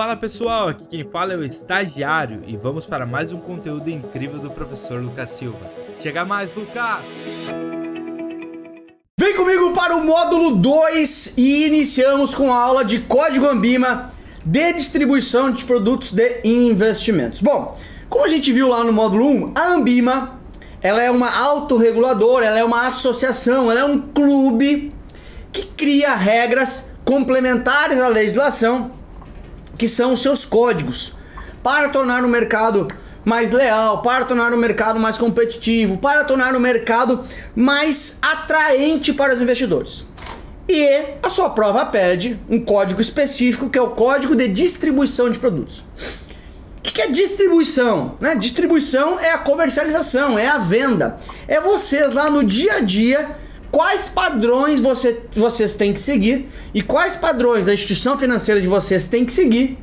Fala pessoal, aqui quem fala é o estagiário e vamos para mais um conteúdo incrível do professor Lucas Silva. Chega mais, Lucas! Vem comigo para o módulo 2 e iniciamos com a aula de código Ambima de distribuição de produtos de investimentos. Bom, como a gente viu lá no módulo 1, a Ambima ela é uma autorreguladora, ela é uma associação, ela é um clube que cria regras complementares à legislação que são os seus códigos, para tornar o mercado mais leal, para tornar o mercado mais competitivo, para tornar o mercado mais atraente para os investidores. E a sua prova pede um código específico que é o código de distribuição de produtos. O que é distribuição? Né? Distribuição é a comercialização, é a venda. É vocês lá no dia a dia quais padrões você, vocês têm que seguir e quais padrões a instituição financeira de vocês tem que seguir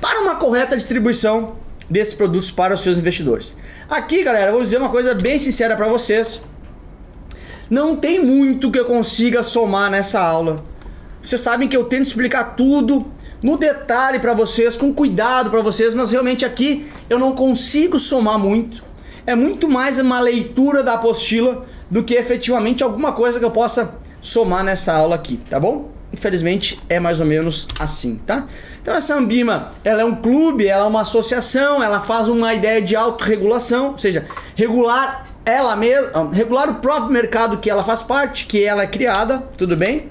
para uma correta distribuição desses produtos para os seus investidores. Aqui, galera, vou dizer uma coisa bem sincera para vocês. Não tem muito que eu consiga somar nessa aula. Vocês sabem que eu tento explicar tudo no detalhe para vocês, com cuidado para vocês, mas realmente aqui eu não consigo somar muito. É muito mais uma leitura da apostila do que efetivamente alguma coisa que eu possa somar nessa aula aqui, tá bom? Infelizmente é mais ou menos assim, tá? Então essa Ambima, ela é um clube, ela é uma associação, ela faz uma ideia de autorregulação, ou seja, regular ela mesma, regular o próprio mercado que ela faz parte, que ela é criada, tudo bem?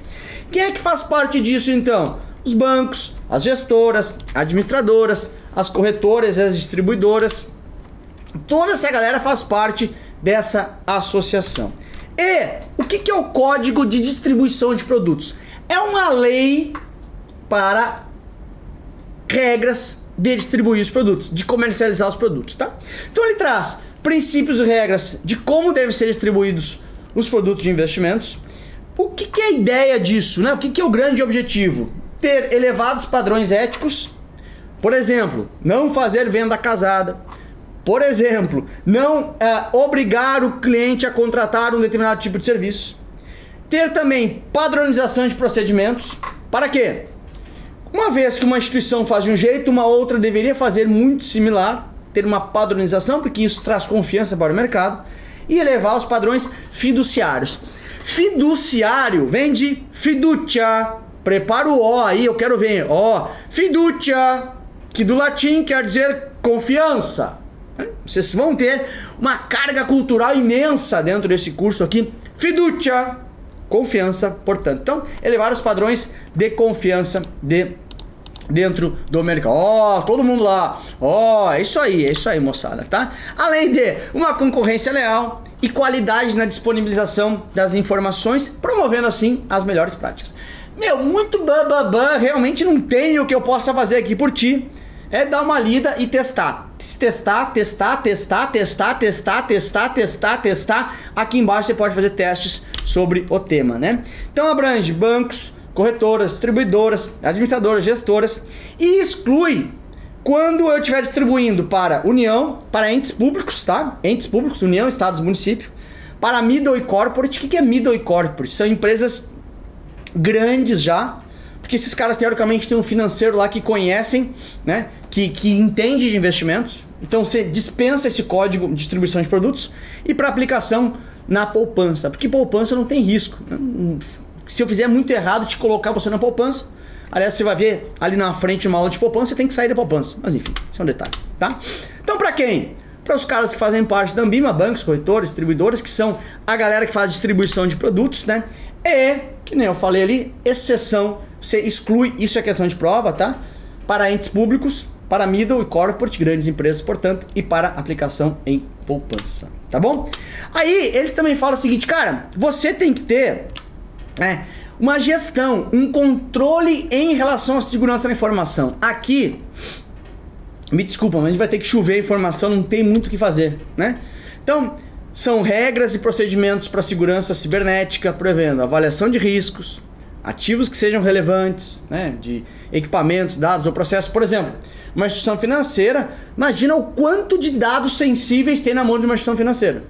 Quem é que faz parte disso então? Os bancos, as gestoras, administradoras, as corretoras, as distribuidoras. Toda essa galera faz parte dessa associação. E o que, que é o Código de Distribuição de Produtos? É uma lei para regras de distribuir os produtos, de comercializar os produtos, tá? Então ele traz princípios e regras de como devem ser distribuídos os produtos de investimentos. O que, que é a ideia disso, né? O que, que é o grande objetivo? Ter elevados padrões éticos, por exemplo, não fazer venda casada, por exemplo, não é, obrigar o cliente a contratar um determinado tipo de serviço. Ter também padronização de procedimentos. Para quê? Uma vez que uma instituição faz de um jeito, uma outra deveria fazer muito similar, ter uma padronização, porque isso traz confiança para o mercado, e elevar os padrões fiduciários. Fiduciário vem de fiducia. Prepara o O aí, eu quero ver. Ó, fiducia, que do latim quer dizer confiança. Vocês vão ter uma carga cultural imensa dentro desse curso aqui. Fiducia, confiança, portanto. Então, elevar os padrões de confiança de dentro do mercado. Ó, oh, todo mundo lá. Ó, oh, é isso aí, é isso aí, moçada, tá? Além de uma concorrência leal e qualidade na disponibilização das informações, promovendo assim as melhores práticas. Meu, muito bababã, realmente não tenho o que eu possa fazer aqui por ti é dar uma lida e testar. Testar, testar, testar, testar, testar, testar, testar, testar. Aqui embaixo você pode fazer testes sobre o tema, né? Então abrange bancos, corretoras, distribuidoras, administradoras, gestoras e exclui quando eu estiver distribuindo para União, para entes públicos, tá? Entes públicos, União, Estados, Município, para Middle e Corporate. O que é Middle e Corporate? São empresas grandes já, porque esses caras teoricamente têm um financeiro lá que conhecem, né? Que, que entende de investimentos. Então você dispensa esse código de distribuição de produtos e para aplicação na poupança. Porque poupança não tem risco. Né? Se eu fizer muito errado te colocar você na poupança, aliás, você vai ver ali na frente uma aula de poupança, você tem que sair da poupança. Mas enfim, isso é um detalhe, tá? Então para quem? Para os caras que fazem parte da Ambima, bancos, corretores, distribuidores, que são a galera que faz distribuição de produtos, né? E, que nem eu falei ali, exceção você exclui, isso é questão de prova, tá? Para entes públicos, para middle e corporate, grandes empresas, portanto, e para aplicação em poupança, tá bom? Aí ele também fala o seguinte, cara, você tem que ter né, uma gestão, um controle em relação à segurança da informação. Aqui, me desculpa, mas a gente vai ter que chover a informação, não tem muito o que fazer, né? Então, são regras e procedimentos para segurança cibernética, prevendo avaliação de riscos, ativos que sejam relevantes, né, de equipamentos, dados ou processos. Por exemplo, uma instituição financeira, imagina o quanto de dados sensíveis tem na mão de uma instituição financeira.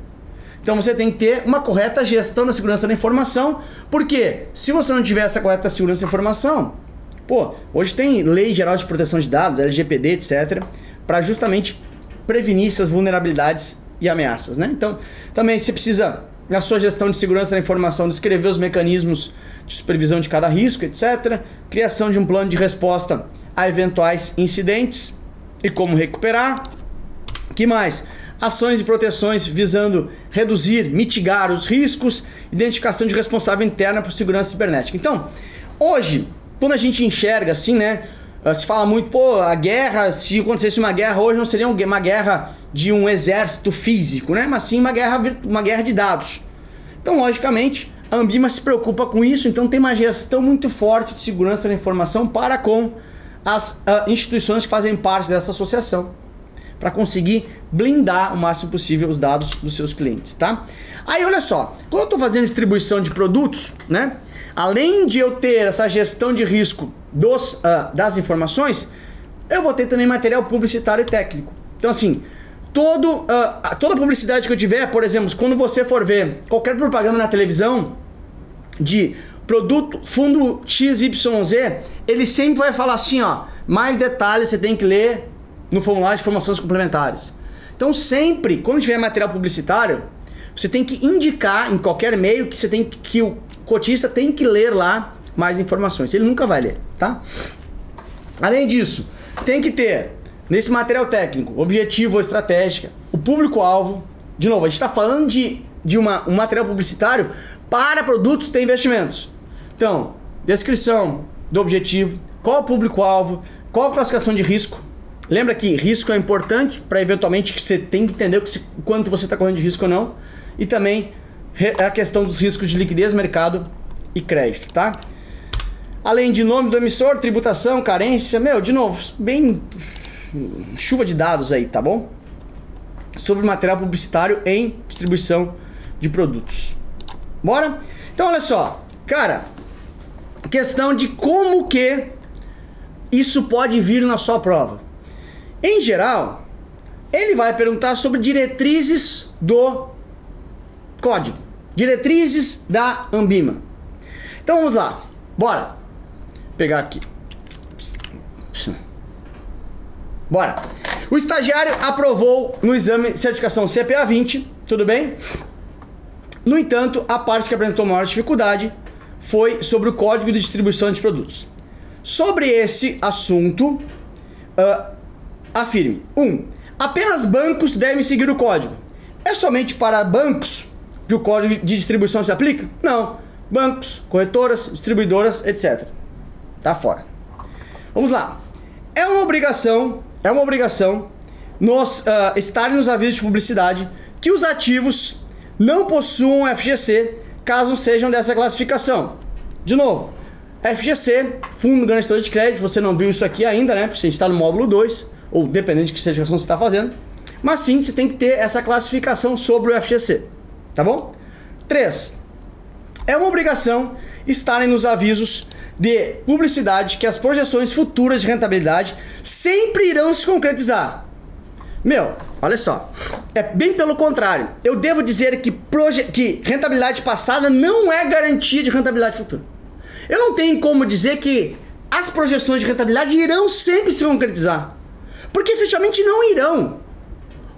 Então você tem que ter uma correta gestão da segurança da informação, porque se você não tiver essa correta segurança da informação, Pô, hoje tem Lei Geral de Proteção de Dados, LGPD, etc, para justamente prevenir essas vulnerabilidades e ameaças, né? Então, também você precisa na sua gestão de segurança da informação descrever os mecanismos de supervisão de cada risco, etc, criação de um plano de resposta a eventuais incidentes e como recuperar. Que mais? Ações e proteções visando reduzir, mitigar os riscos, identificação de responsável interna por segurança cibernética. Então, hoje, quando a gente enxerga assim, né? Ah, se fala muito, pô, a guerra, se acontecesse uma guerra hoje, não seria uma guerra de um exército físico, né? Mas sim uma guerra, uma guerra de dados. Então, logicamente, a Ambima se preocupa com isso, então tem uma gestão muito forte de segurança da informação para com as uh, instituições que fazem parte dessa associação para conseguir blindar o máximo possível os dados dos seus clientes, tá? Aí olha só, quando eu estou fazendo distribuição de produtos, né? Além de eu ter essa gestão de risco dos, uh, das informações, eu vou ter também material publicitário e técnico. Então assim, todo, uh, toda publicidade que eu tiver, por exemplo, quando você for ver qualquer propaganda na televisão de produto fundo XYZ, ele sempre vai falar assim, ó, mais detalhes você tem que ler no formulário de informações complementares. Então sempre, quando tiver material publicitário, você tem que indicar em qualquer meio que você tem que o cotista tem que ler lá mais informações. Ele nunca vai ler, tá? Além disso, tem que ter nesse material técnico, objetivo ou estratégica, o público-alvo. De novo, a gente está falando de, de uma, um material publicitário para produtos de investimentos. Então, descrição do objetivo, qual o público-alvo, qual a classificação de risco. Lembra que risco é importante para eventualmente que você tem que entender que quanto você está correndo de risco ou não. E também a questão dos riscos de liquidez, mercado e crédito, tá? Além de nome do emissor, tributação, carência, meu, de novo, bem chuva de dados aí, tá bom? Sobre material publicitário em distribuição de produtos. Bora? Então olha só, cara, questão de como que isso pode vir na sua prova. Em geral, ele vai perguntar sobre diretrizes do código, diretrizes da Ambima. Então vamos lá, bora. Pegar aqui. Bora. O estagiário aprovou no exame certificação CPA 20, tudo bem? No entanto, a parte que apresentou maior dificuldade foi sobre o código de distribuição de produtos. Sobre esse assunto, uh, afirme: 1. Um, apenas bancos devem seguir o código. É somente para bancos que o código de distribuição se aplica? Não. Bancos, corretoras, distribuidoras, etc. Tá fora. Vamos lá. É uma obrigação, é uma obrigação nos uh, estarem nos avisos de publicidade que os ativos não possuam FGC caso sejam dessa classificação. De novo, FGC, Fundo Garantidor de Crédito, você não viu isso aqui ainda, né? Porque a gente está no módulo 2, ou dependendo de que certificação você está fazendo. Mas sim, você tem que ter essa classificação sobre o FGC, tá bom? 3. É uma obrigação estarem nos avisos de publicidade que as projeções futuras de rentabilidade sempre irão se concretizar. Meu, olha só. É bem pelo contrário. Eu devo dizer que, que rentabilidade passada não é garantia de rentabilidade futura. Eu não tenho como dizer que as projeções de rentabilidade irão sempre se concretizar. Porque efetivamente não irão.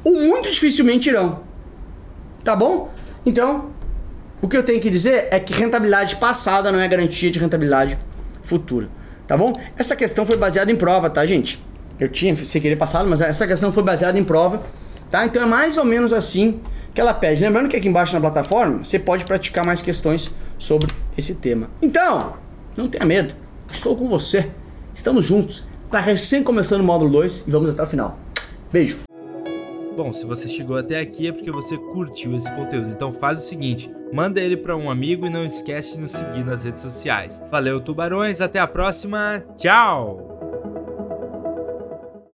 Ou muito dificilmente irão. Tá bom? Então, o que eu tenho que dizer é que rentabilidade passada não é garantia de rentabilidade futura. Tá bom? Essa questão foi baseada em prova, tá, gente? Eu tinha sem querer passado, mas essa questão foi baseada em prova, tá? Então é mais ou menos assim que ela pede. Lembrando que aqui embaixo na plataforma você pode praticar mais questões sobre esse tema. Então, não tenha medo. Estou com você. Estamos juntos. Está recém começando o módulo 2 e vamos até o final. Beijo. Bom, se você chegou até aqui é porque você curtiu esse conteúdo. Então faz o seguinte, manda ele para um amigo e não esquece de nos seguir nas redes sociais. Valeu, tubarões, até a próxima. Tchau.